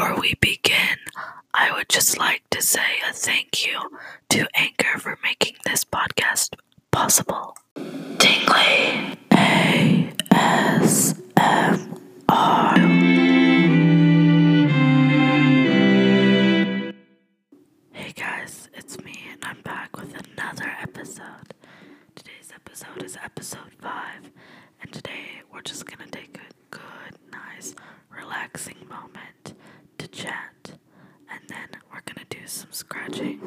Before we begin, I would just like to say a thank you to Anchor for making this podcast possible. Tingley ASMR. Hey guys, it's me, and I'm back with another episode. Today's episode is episode 5, and today we're just gonna take a good, nice, relaxing moment chat, and then we're gonna do some scratching,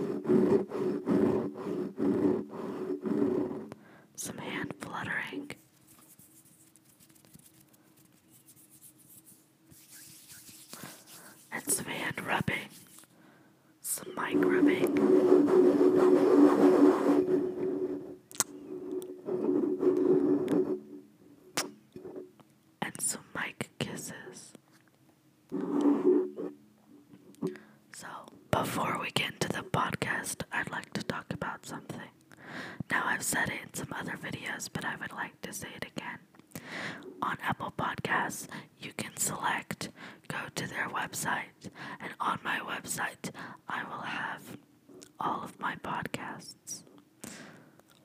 some hand fluttering. And some hand rubbing, some mic rubbing. and some mic kisses. So, before we get into the podcast, I'd like to talk about something. Now, I've said it in some other videos, but I would like to say it again. On Apple Podcasts, you can select go to their website, and on my website, I will have all of my podcasts,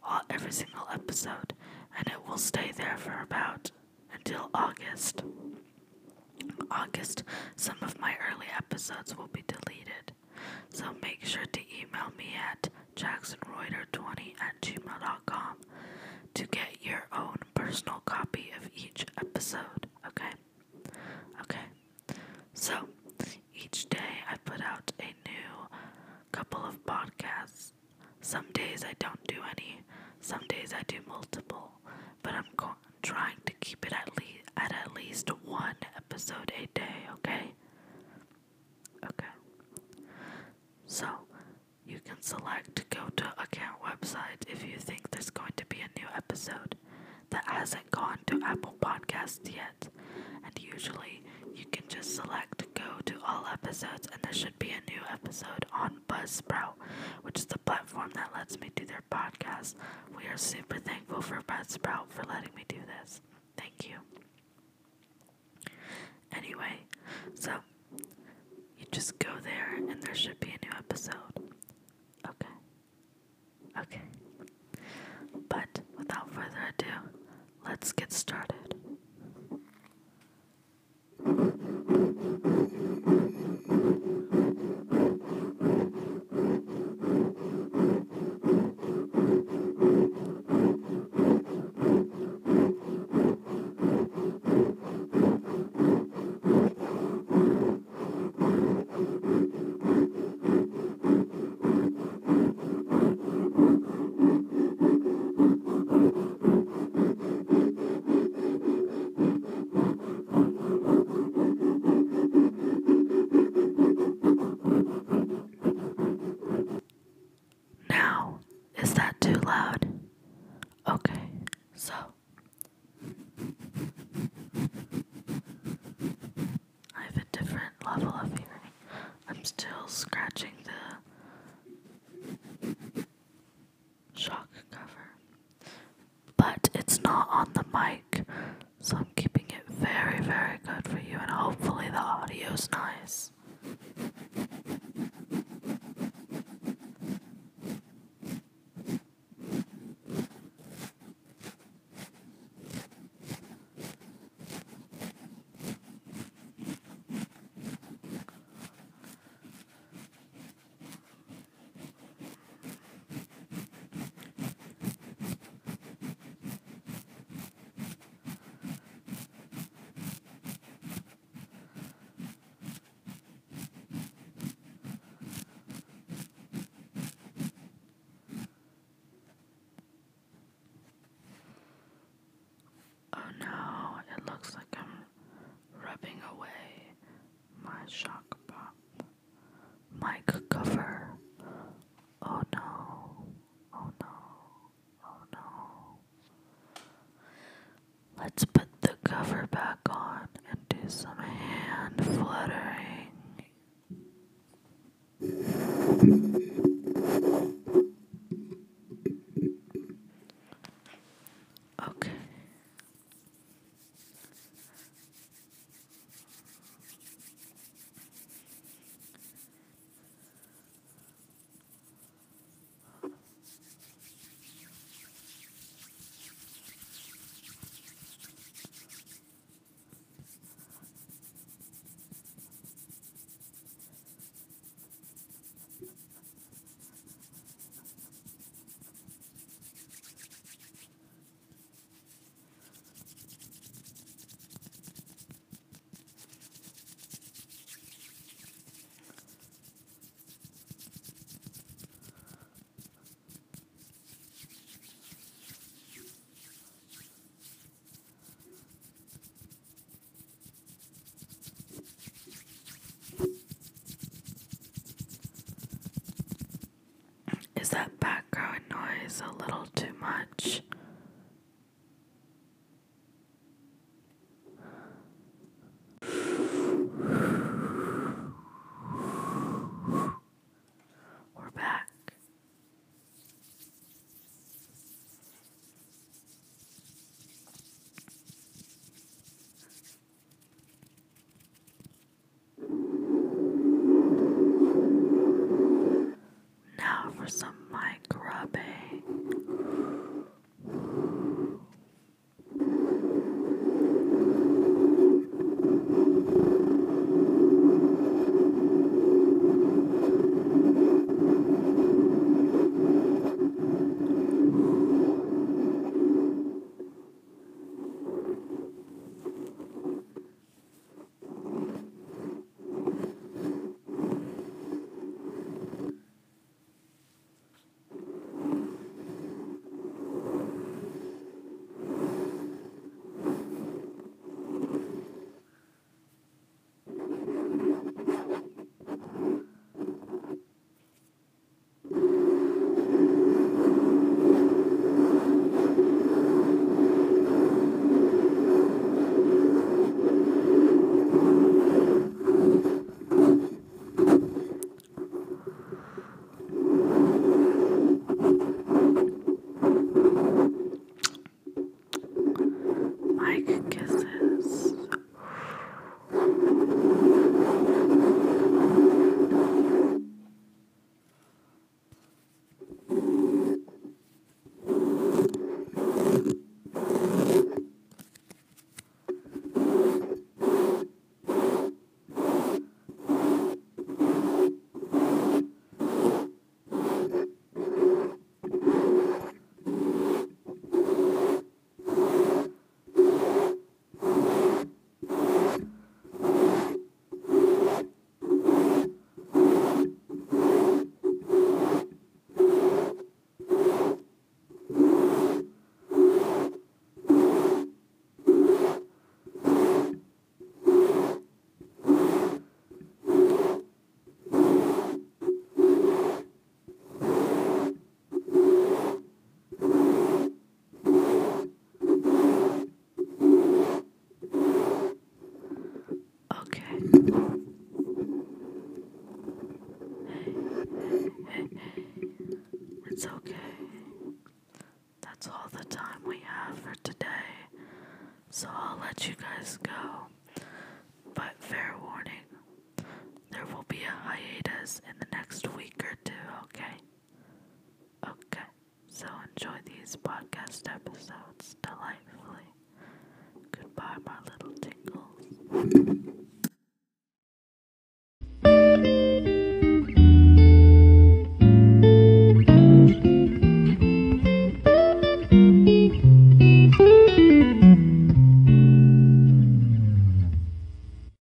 all, every single episode, and it will stay there for about until August. August, some of my early episodes will be deleted. So make sure to email me at jacksonreuter20 at gmail.com to get your own personal copy of each episode. Okay? Okay. So each day I put out a new couple of podcasts. Some days I don't do any, some days I do multiple, but I'm go- trying to keep it at least at at least one episode a day, okay? Okay. So, you can select go to account website if you think there's going to be a new episode that hasn't gone to Apple Podcasts yet. And usually you can just select go to all episodes and there should be a new episode on Buzzsprout, which is the platform that lets me do their podcast. We are super thankful for Buzzsprout for letting me do this. Thank you. Anyway, so you just go there and there should be a new episode. Okay. But without further ado, let's get started. Let's put the cover back on and do some a little It's okay. That's all the time we have for today. So I'll let you guys go. But fair warning, there will be a hiatus in the next week or two, okay? Okay, so enjoy these podcast episodes delightfully. Goodbye.